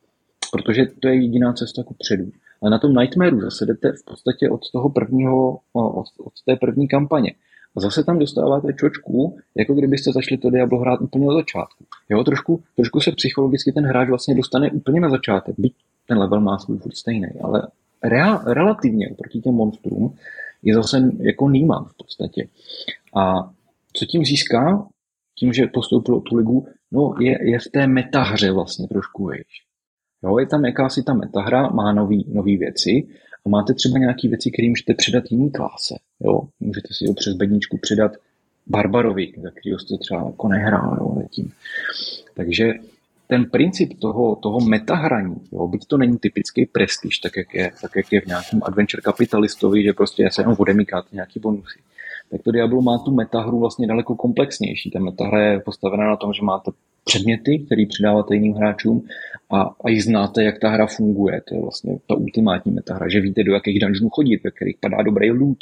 protože to je jediná cesta ku předu. Ale na tom Nightmareu zase jdete v podstatě od toho prvního, od, od té první kampaně. A zase tam dostáváte čočku, jako kdybyste začali to Diablo hrát úplně od začátku. Jo, trošku, trošku se psychologicky ten hráč vlastně dostane úplně na začátek, byť ten level má svůj furt stejný, ale rea, relativně proti těm monstrům je zase jako nýmán v podstatě. A co tím získá? Tím, že postoupil tu ligu, no je, je v té metahře vlastně trošku, víš. Jo, je tam jakási ta metahra, má nové věci a máte třeba nějaké věci, které můžete přidat jiný kláse. Jo? Můžete si ho přes bedničku přidat Barbarovi, za kterého jste třeba jako nehrál. Jo, tím. Takže ten princip toho, toho metahraní, jo, byť to není typický prestiž, tak jak je, tak jak je v nějakém adventure kapitalistovi, že prostě se jenom odemykáte nějaký bonusy, tak to Diablo má tu metahru vlastně daleko komplexnější. Ta metahra je postavená na tom, že máte předměty, které přidáváte jiným hráčům a, a i znáte, jak ta hra funguje. To je vlastně ta ultimátní metahra, že víte, do jakých dungeonů chodit, ve kterých padá dobrý loot,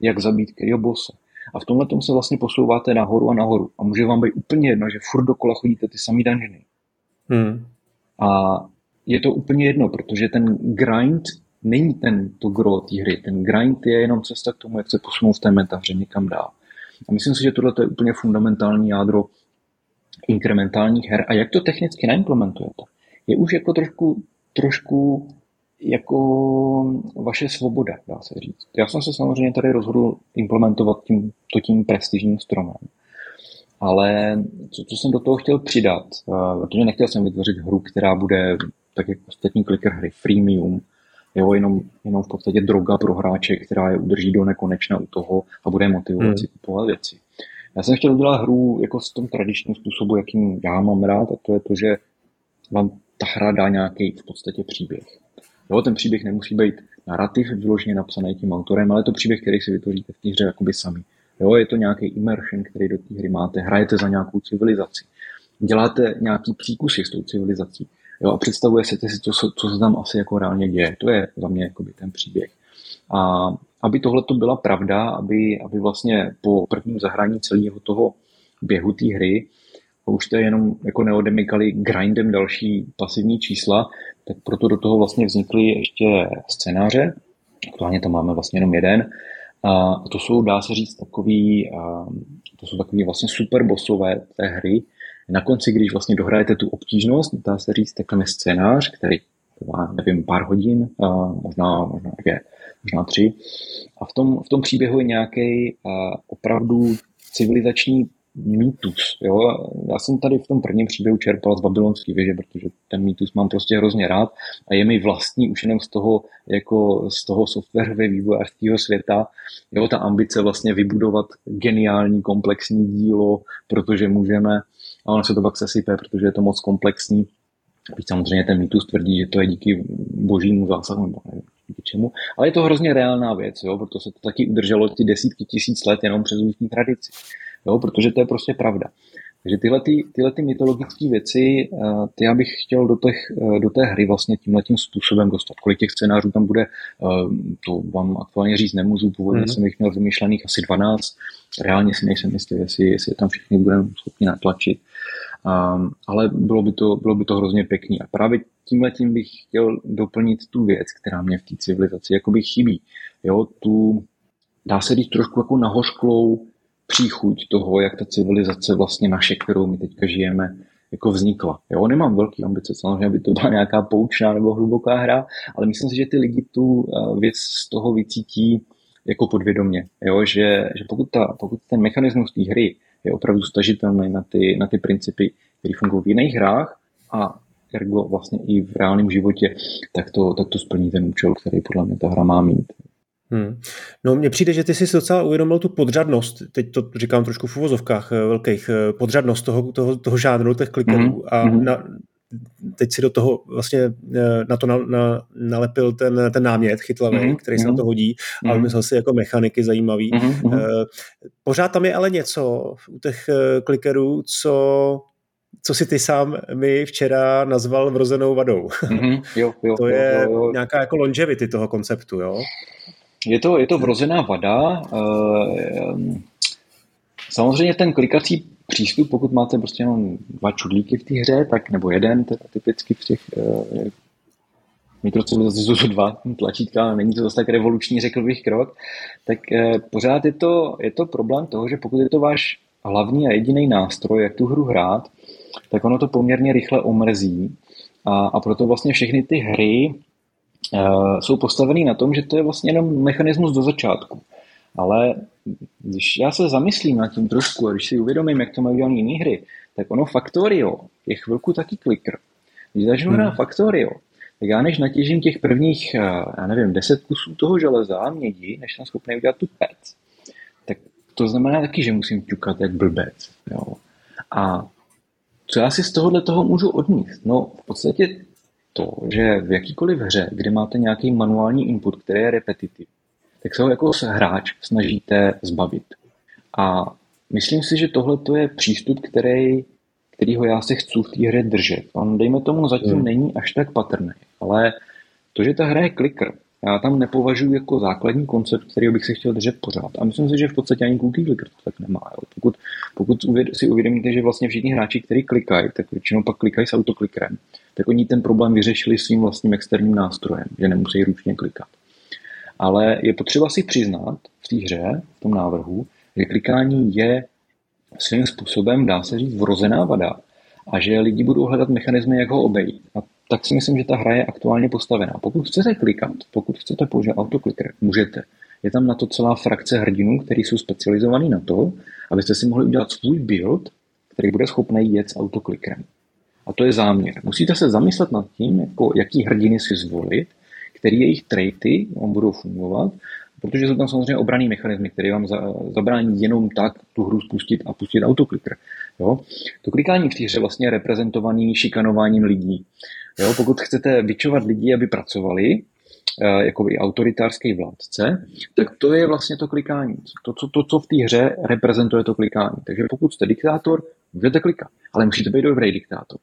jak zabít kterého bossa. A v tomhle tom se vlastně posouváte nahoru a nahoru. A může vám být úplně jedno, že furt dokola chodíte ty samý dungeony. Hmm. A je to úplně jedno, protože ten grind není ten to gro té hry. Ten grind je jenom cesta k tomu, jak se posunout v té metahře někam dál. A myslím si, že tohle je úplně fundamentální jádro inkrementálních her. A jak to technicky naimplementujete, je už jako trošku, trošku jako vaše svoboda, dá se říct. Já jsem se samozřejmě tady rozhodl implementovat tím, to tím prestižním stromem. Ale co, co jsem do toho chtěl přidat, uh, protože nechtěl jsem vytvořit hru, která bude tak jako ostatní clicker hry, freemium, jo, jenom, jenom v podstatě droga pro hráče, která je udrží do nekonečna u toho a bude motivovat hmm. si kupovat věci. Já jsem chtěl udělat hru jako s tom tradičním způsobu, jakým já mám rád, a to je to, že vám ta hra dá nějaký v podstatě příběh. Jo, ten příběh nemusí být narrativ vyloženě napsaný tím autorem, ale je to příběh, který si vytvoříte v té hře jakoby sami. Jo, je to nějaký immersion, který do té hry máte, hrajete za nějakou civilizaci, děláte nějaký příkusy s tou civilizací. Jo, a představuje si, co, co se tam asi jako reálně děje. To je za mě jakoby ten příběh. A aby tohle to byla pravda, aby, aby vlastně po prvním zahrání celého toho běhu té hry už je jenom jako neodemykali grindem další pasivní čísla, tak proto do toho vlastně vznikly ještě scénáře. Aktuálně tam máme vlastně jenom jeden. A to jsou, dá se říct, takový, to jsou takový vlastně super bossové té hry. Na konci, když vlastně dohrajete tu obtížnost, dá se říct, tak tam je scénář, který trvá, nevím, pár hodin, možná, možná je možná tři. A v tom, v tom příběhu je nějaký opravdu civilizační mýtus. Jo? Já jsem tady v tom prvním příběhu čerpal z babylonský věže, protože ten mýtus mám prostě hrozně rád a je mi vlastní už jenom z toho, jako z toho softwarového vývojářského světa. Jo, ta ambice vlastně vybudovat geniální komplexní dílo, protože můžeme, a ono se to pak sesype, protože je to moc komplexní, samozřejmě ten mýtus tvrdí, že to je díky božímu zásahu, nebo díky čemu. Ale je to hrozně reálná věc, jo, protože se to taky udrželo ty desítky tisíc let jenom přes ústní tradici. Jo, protože to je prostě pravda. Takže tyhle, ty, tyhle ty mytologické věci, eh, ty já bych chtěl do, těch, eh, do té hry vlastně tímhle tím způsobem dostat. Kolik těch scénářů tam bude, eh, to vám aktuálně říct nemůžu, původně mm-hmm. jsem jich měl vymýšlených asi 12, reálně si nejsem jistý, jestli, jestli je tam všichni budeme schopni natlačit. Um, ale bylo by, to, bylo by to hrozně pěkný. A právě tímhle tím bych chtěl doplnit tu věc, která mě v té civilizaci jakoby chybí. Jo, tu, dá se říct trošku jako nahořklou příchuť toho, jak ta civilizace vlastně naše, kterou my teďka žijeme, jako vznikla. Jo, nemám velký ambice, samozřejmě by to byla nějaká poučná nebo hluboká hra, ale myslím si, že ty lidi tu eh, věc z toho vycítí jako podvědomě. Jo, že, že pokud, ta, pokud ten mechanismus té hry je opravdu stažitelný na ty, na ty principy, které fungují v jiných hrách a ergo vlastně i v reálném životě, tak to, tak to splní ten účel, který podle mě ta hra má mít. Hmm. No mně přijde, že ty jsi docela uvědomil tu podřadnost, teď to říkám trošku v uvozovkách eh, velkých, eh, podřadnost toho, toho, toho žánru, těch klikerů mm-hmm. a hmm. na, teď si do toho vlastně eh, na to na, na, nalepil ten, ten námět chytlavý, mm-hmm. který se mm-hmm. na to hodí mm-hmm. a vymyslel si jako mechaniky zajímavý. Mm-hmm. Pořád tam je ale něco u těch klikerů, co co si ty sám mi včera nazval vrozenou vadou. Mm-hmm, jo, jo, to je jo, jo. nějaká jako longevity toho konceptu, jo? Je to, je to vrozená vada. Eh, samozřejmě ten klikací přístup, pokud máte prostě jenom dva čudlíky v té hře, tak nebo jeden, teda typicky v těch uh, mikrocivilizací jsou dva tlačítka, není to zase tak revoluční, řekl bych, krok, tak uh, pořád je to, je to problém toho, že pokud je to váš hlavní a jediný nástroj, jak tu hru hrát, tak ono to poměrně rychle omrzí a, a proto vlastně všechny ty hry uh, jsou postavený na tom, že to je vlastně jenom mechanismus do začátku. Ale když já se zamyslím nad tím trošku a když si uvědomím, jak to mají udělané jiné hry, tak ono Factorio je chvilku taky kliker. Když začnu hmm. hrát Factorio, tak já než natěžím těch prvních, eh, já nevím, deset kusů toho železa a mědi, než jsem schopný udělat tu pec, tak to znamená taky, že musím ťukat jak blbec. Jo. A co já si z tohohle toho můžu odníst? No, v podstatě to, že v jakýkoliv hře, kde máte nějaký manuální input, který je repetitiv, tak se ho jako hráč snažíte zbavit. A myslím si, že tohle je přístup, který, kterýho já se chci v té hře držet. On, dejme tomu, zatím hmm. není až tak patrný, ale to, že ta hra je clicker, já tam nepovažuji jako základní koncept, který bych si chtěl držet pořád. A myslím si, že v podstatě ani Google Clicker to tak nemá. Jo. Pokud, pokud si uvědomíte, že vlastně všichni hráči, kteří klikají, tak většinou pak klikají s autoklikerem, tak oni ten problém vyřešili svým vlastním externím nástrojem, že nemusí ručně klikat. Ale je potřeba si přiznat v té hře, v tom návrhu, že klikání je svým způsobem, dá se říct, vrozená vada a že lidi budou hledat mechanismy, jak ho obejít. A tak si myslím, že ta hra je aktuálně postavená. Pokud chcete klikat, pokud chcete použít autokliker, můžete. Je tam na to celá frakce hrdinů, kteří jsou specializovaní na to, abyste si mohli udělat svůj build, který bude schopný jet s autoklikerem. A to je záměr. Musíte se zamyslet nad tím, jako, jaký hrdiny si zvolit, který jejich traity vám budou fungovat, protože jsou tam samozřejmě obraný mechanismy, které vám za, zabrání jenom tak tu hru spustit a pustit autokliker. Jo? To klikání v té hře vlastně je reprezentovaný šikanováním lidí. Jo? Pokud chcete vyčovat lidi, aby pracovali, eh, jako i autoritářský vládce, tak to je vlastně to klikání. To, co, to, co v té hře reprezentuje to klikání. Takže pokud jste diktátor, můžete klikat, ale musíte být dobrý diktátor.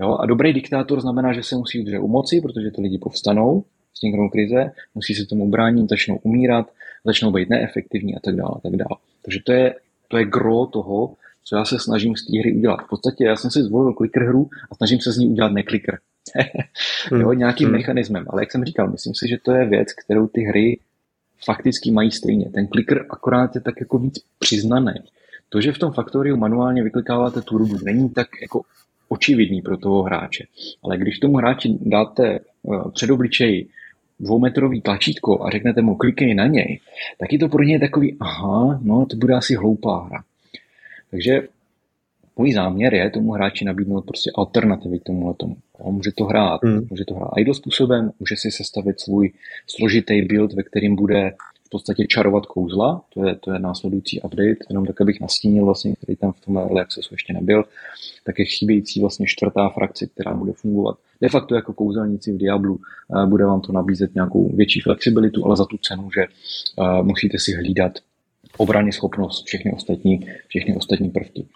Jo? A dobrý diktátor znamená, že se musí udržet u moci, protože ty lidi povstanou, vzniknou krize, musí se tomu bránit, začnou umírat, začnou být neefektivní a tak dále. A tak dále. Takže to je, to je gro toho, co já se snažím z té hry udělat. V podstatě já jsem si zvolil clicker hru a snažím se z ní udělat neklicker. jo, hmm. nějakým hmm. mechanismem. Ale jak jsem říkal, myslím si, že to je věc, kterou ty hry fakticky mají stejně. Ten klicker akorát je tak jako víc přiznaný. To, že v tom faktoriu manuálně vyklikáváte tu rudu, není tak jako očividný pro toho hráče. Ale když tomu hráči dáte uh, před obličeji dvoumetrový tlačítko a řeknete mu klikni na něj, tak je to pro něj takový, aha, no to bude asi hloupá hra. Takže můj záměr je tomu hráči nabídnout prostě alternativy k tomuhle tomu. On může to hrát, hmm. může to hrát idle způsobem, může si sestavit svůj složitý build, ve kterým bude podstatě čarovat kouzla, to je, to je následující update, jenom tak, abych nastínil vlastně, který tam v tom early accessu ještě nebyl, tak je chybějící vlastně čtvrtá frakce, která bude fungovat de facto jako kouzelníci v Diablu, bude vám to nabízet nějakou větší flexibilitu, ale za tu cenu, že musíte si hlídat obrany schopnost, všechny ostatní, všechny ostatní prvky.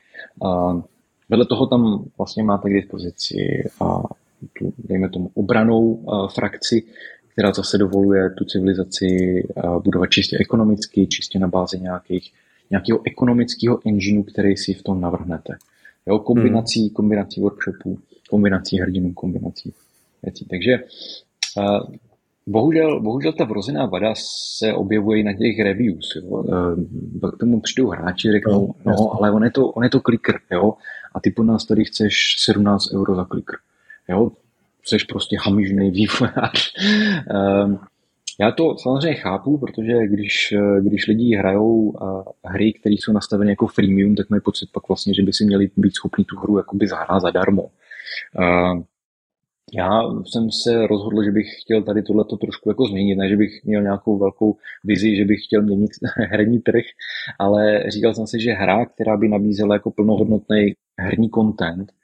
Vedle toho tam vlastně máte k dispozici a tu, dejme tomu, obranou frakci, která zase dovoluje tu civilizaci budovat čistě ekonomicky, čistě na bázi nějakých, nějakého ekonomického engineu, který si v tom navrhnete. Jo, kombinací, hmm. kombinací workshopů, kombinací hrdinů, kombinací věcí. Takže Bohužel, bohužel ta vrozená vada se objevuje i na těch reviews. Jo. K tomu přijdou hráči, řeknou, no, no ale on je, to, on je to clicker, jo, a ty po nás tady chceš 17 euro za clicker. Jo, jsi prostě hamižný vývojář. Ehm, já to samozřejmě chápu, protože když, když lidi hrajou hry, které jsou nastaveny jako freemium, tak mají pocit pak vlastně, že by si měli být schopni tu hru jakoby zahrát zadarmo. Ehm, já jsem se rozhodl, že bych chtěl tady tohleto trošku jako změnit, ne, že bych měl nějakou velkou vizi, že bych chtěl měnit herní trh, ale říkal jsem si, že hra, která by nabízela jako plnohodnotný herní content, eh,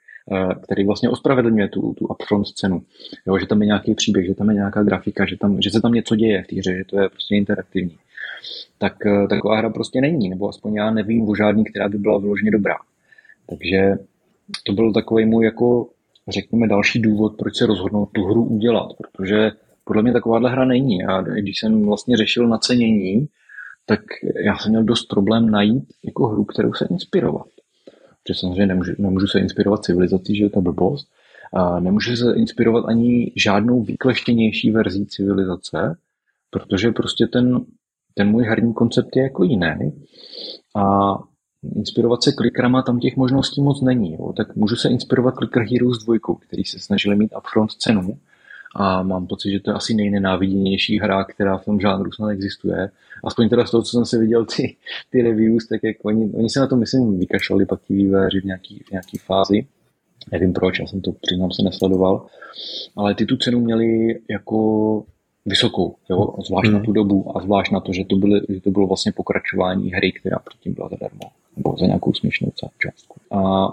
který vlastně ospravedlňuje tu, tu upfront cenu. Jo, že tam je nějaký příběh, že tam je nějaká grafika, že, tam, že se tam něco děje v té hře, že to je prostě interaktivní. Tak eh, taková hra prostě není, nebo aspoň já nevím o žádný, která by byla vyloženě dobrá. Takže to byl takový můj jako řekněme, další důvod, proč se rozhodnout tu hru udělat, protože podle mě takováhle hra není. A když jsem vlastně řešil nacenění, tak já jsem měl dost problém najít jako hru, kterou se inspirovat. Protože samozřejmě nemůžu, nemůžu se inspirovat civilizací, že je to blbost. A nemůžu se inspirovat ani žádnou výkleštěnější verzí civilizace, protože prostě ten, ten můj herní koncept je jako jiný. A inspirovat se klikrama, tam těch možností moc není. Jo. Tak můžu se inspirovat Clicker Heroes 2, který se snažili mít upfront cenu a mám pocit, že to je asi nejnenáviděnější hra, která v tom žánru snad existuje. Aspoň teda z toho, co jsem si viděl ty, ty reviews, tak jak oni, oni se na to, myslím, vykašlali pak ti vývojáři v nějaký, v nějaký fázi. Nevím proč, já jsem to přiznám se nesledoval. Ale ty tu cenu měli jako vysokou, jo? zvlášť hmm. na tu dobu a zvlášť na to, že to, byly, že to bylo vlastně pokračování hry, která předtím byla zadarmo nebo za nějakou směšnou částku. A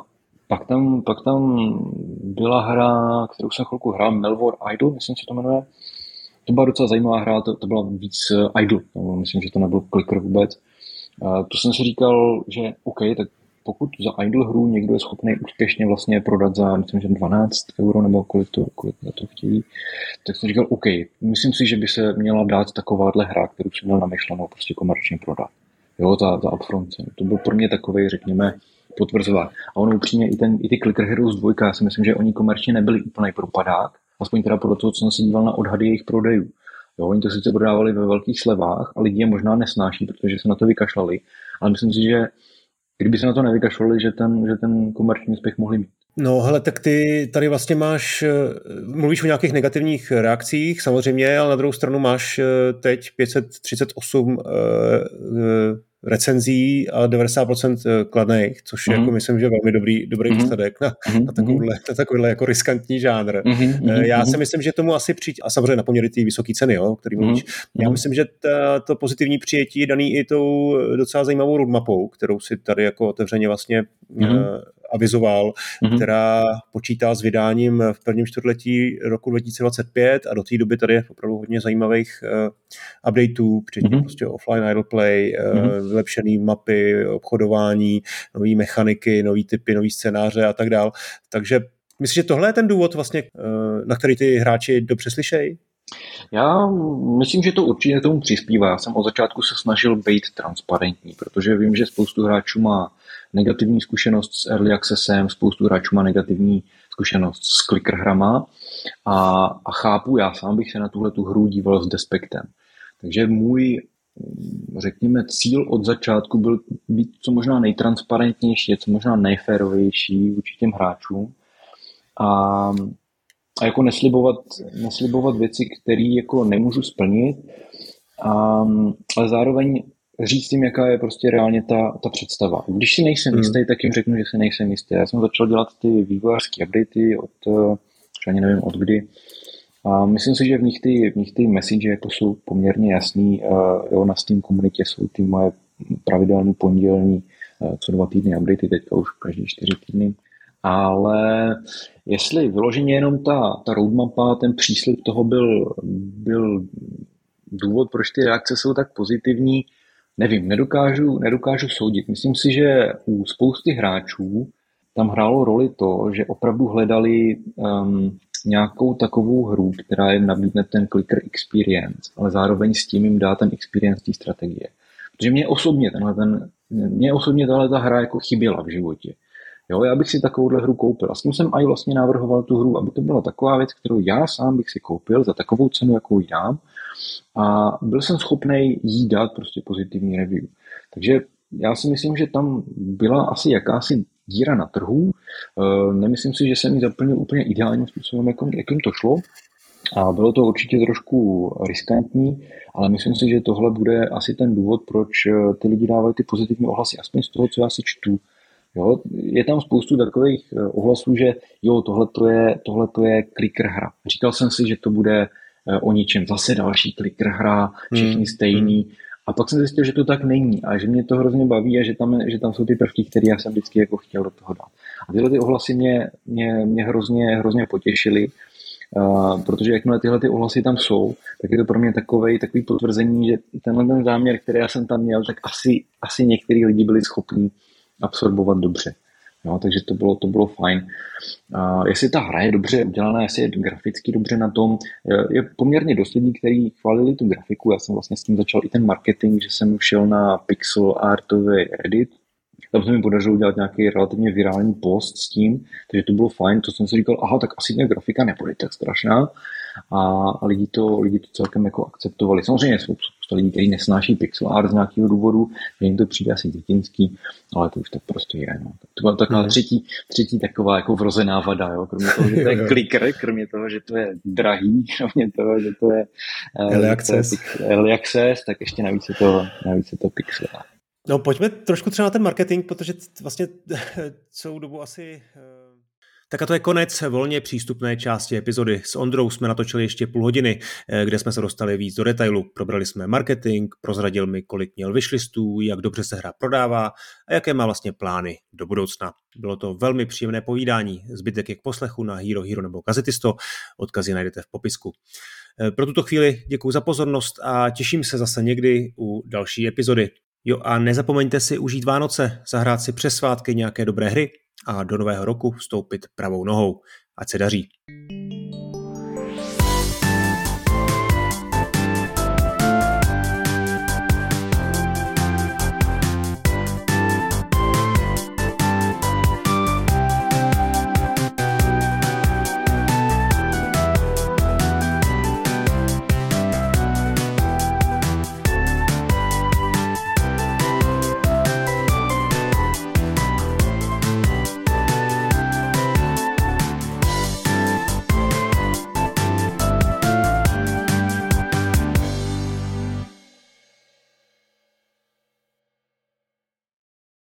pak tam, pak tam byla hra, kterou jsem chvilku hrál, Melvor Idol, myslím, že to jmenuje. To byla docela zajímavá hra, to, to byla víc uh, idol, no, myslím, že to nebyl clicker vůbec. Uh, to jsem si říkal, že OK, tak pokud za idol hru někdo je schopný úspěšně vlastně prodat za, myslím, že 12 euro nebo kolik to, kolik za to chtějí, tak jsem říkal, OK, myslím si, že by se měla dát takováhle hra, kterou jsem měl namyšlenou prostě komerčně prodat jo, ta, ta upfront. To byl pro mě takový, řekněme, potvrzovat. A ono upřímně i, ten, i ty Clicker Heroes 2, já si myslím, že oni komerčně nebyli úplný propadák, aspoň teda podle toho, co jsem se díval na odhady jejich prodejů. Jo, oni to sice prodávali ve velkých slevách a lidi je možná nesnáší, protože se na to vykašlali, ale myslím si, že kdyby se na to nevykašlali, že ten, že ten komerční úspěch mohli mít. No hele, tak ty tady vlastně máš, eh, mluvíš o nějakých negativních reakcích samozřejmě, ale na druhou stranu máš eh, teď 538 recenzí a 90% eh, kladných, což mm-hmm. jako myslím, že velmi dobrý, dobrý mm-hmm. výsledek na, mm-hmm. na, takovýhle, na takovýhle jako riskantní žánr. Mm-hmm. Já si myslím, že tomu asi přijít, a samozřejmě na poměry ty vysoké ceny, jo, který mluvíš. Mm-hmm. Já myslím, že ta, to pozitivní přijetí je daný i tou docela zajímavou roadmapou, kterou si tady jako otevřeně vlastně mm-hmm avizoval, mm-hmm. která počítá s vydáním v prvním čtvrtletí roku 2025 a do té doby tady je opravdu hodně zajímavých uh, updateů, včetně mm-hmm. prostě offline idle play, uh, mm-hmm. vylepšené mapy, obchodování, nové mechaniky, nové typy, nové scénáře a tak dál. Takže Myslíš, že tohle je ten důvod, vlastně, eh, na který ty hráči dobře slyšejí? Já myslím, že to určitě tomu přispívá. Já jsem od začátku se snažil být transparentní, protože vím, že spoustu hráčů má negativní zkušenost s early accessem, spoustu hráčů má negativní zkušenost s clickerhrama a, a chápu, já sám bych se na tuhle tu hru díval s despektem. Takže můj, řekněme, cíl od začátku byl být co možná nejtransparentnější, co možná nejférovější vůči hráčům a, a jako neslibovat, neslibovat věci, které jako nemůžu splnit, a, ale zároveň říct jim, jaká je prostě reálně ta, ta představa. Když si nejsem hmm. jistý, tak jim řeknu, že si nejsem jistý. Já jsem začal dělat ty vývojářské updaty od, ani nevím od kdy, A myslím si, že v nich ty, v nich ty message jako jsou poměrně jasný. Jo, na Steam komunitě jsou ty moje pravidelný pondělní co dva týdny updaty, teďka už každý čtyři týdny. Ale jestli vyloženě jenom ta, ta roadmapa, ten příslip toho byl, byl důvod, proč ty reakce jsou tak pozitivní, nevím, nedokážu, nedokážu soudit. Myslím si, že u spousty hráčů tam hrálo roli to, že opravdu hledali um, nějakou takovou hru, která jim nabídne ten clicker experience, ale zároveň s tím jim dá ten experience té strategie. Protože mě osobně tenhle ten, mě osobně tahle ta hra jako chyběla v životě. Jo, já bych si takovouhle hru koupil. A s tím jsem i vlastně navrhoval tu hru, aby to byla taková věc, kterou já sám bych si koupil za takovou cenu, jakou ji dám. A byl jsem schopný jí dát prostě pozitivní review. Takže já si myslím, že tam byla asi jakási díra na trhu. E, nemyslím si, že jsem ji zaplnil úplně ideálním způsobem, jakým to šlo. A bylo to určitě trošku riskantní, ale myslím si, že tohle bude asi ten důvod, proč e, ty lidi dávají ty pozitivní ohlasy, aspoň z toho, co já si čtu. Jo, je tam spoustu takových e, ohlasů, že jo, tohle to je, tohle je clicker hra. Říkal jsem si, že to bude o ničem, zase další clicker hra, všichni hmm. stejný. A pak jsem zjistil, že to tak není a že mě to hrozně baví a že tam, že tam jsou ty prvky, které já jsem vždycky jako chtěl do toho dát. A tyhle ty ohlasy mě, mě, mě hrozně, hrozně potěšily, uh, protože jakmile tyhle ty ohlasy tam jsou, tak je to pro mě takový, takový potvrzení, že tenhle ten záměr, který já jsem tam měl, tak asi, asi některý lidi byli schopni absorbovat dobře. No, takže to bylo, to bylo fajn. Uh, jestli ta hra je dobře udělaná, jestli je graficky dobře na tom, je, poměrně dost lidí, kteří chválili tu grafiku. Já jsem vlastně s tím začal i ten marketing, že jsem šel na pixel artový Reddit. Tam se mi podařilo udělat nějaký relativně virální post s tím, takže to bylo fajn. To jsem si říkal, aha, tak asi ta grafika nebude tak strašná a lidi to, lidi to celkem jako akceptovali. Samozřejmě jsou spousta lidí, kteří nesnáší pixel art z nějakého důvodu, že jim to přijde asi dětinský, ale to už tak prostě je. No. To byla taková mm. třetí, třetí taková jako vrozená vada, jo. kromě toho, že to je clicker, kromě toho, že to je drahý, kromě toho, že to je uh, early access. early access, tak ještě navíc je to, navíc je to pixel No pojďme trošku třeba na ten marketing, protože vlastně celou dobu asi uh tak a to je konec volně přístupné části epizody. S Ondrou jsme natočili ještě půl hodiny, eh, kde jsme se dostali víc do detailu. Probrali jsme marketing, prozradil mi, kolik měl vyšlistů, jak dobře se hra prodává a jaké má vlastně plány do budoucna. Bylo to velmi příjemné povídání. Zbytek je k poslechu na Hero Hero nebo Kazetisto. Odkazy najdete v popisku. Eh, pro tuto chvíli děkuji za pozornost a těším se zase někdy u další epizody. Jo a nezapomeňte si užít Vánoce, zahrát si přes svátky nějaké dobré hry a do nového roku vstoupit pravou nohou. Ať se daří.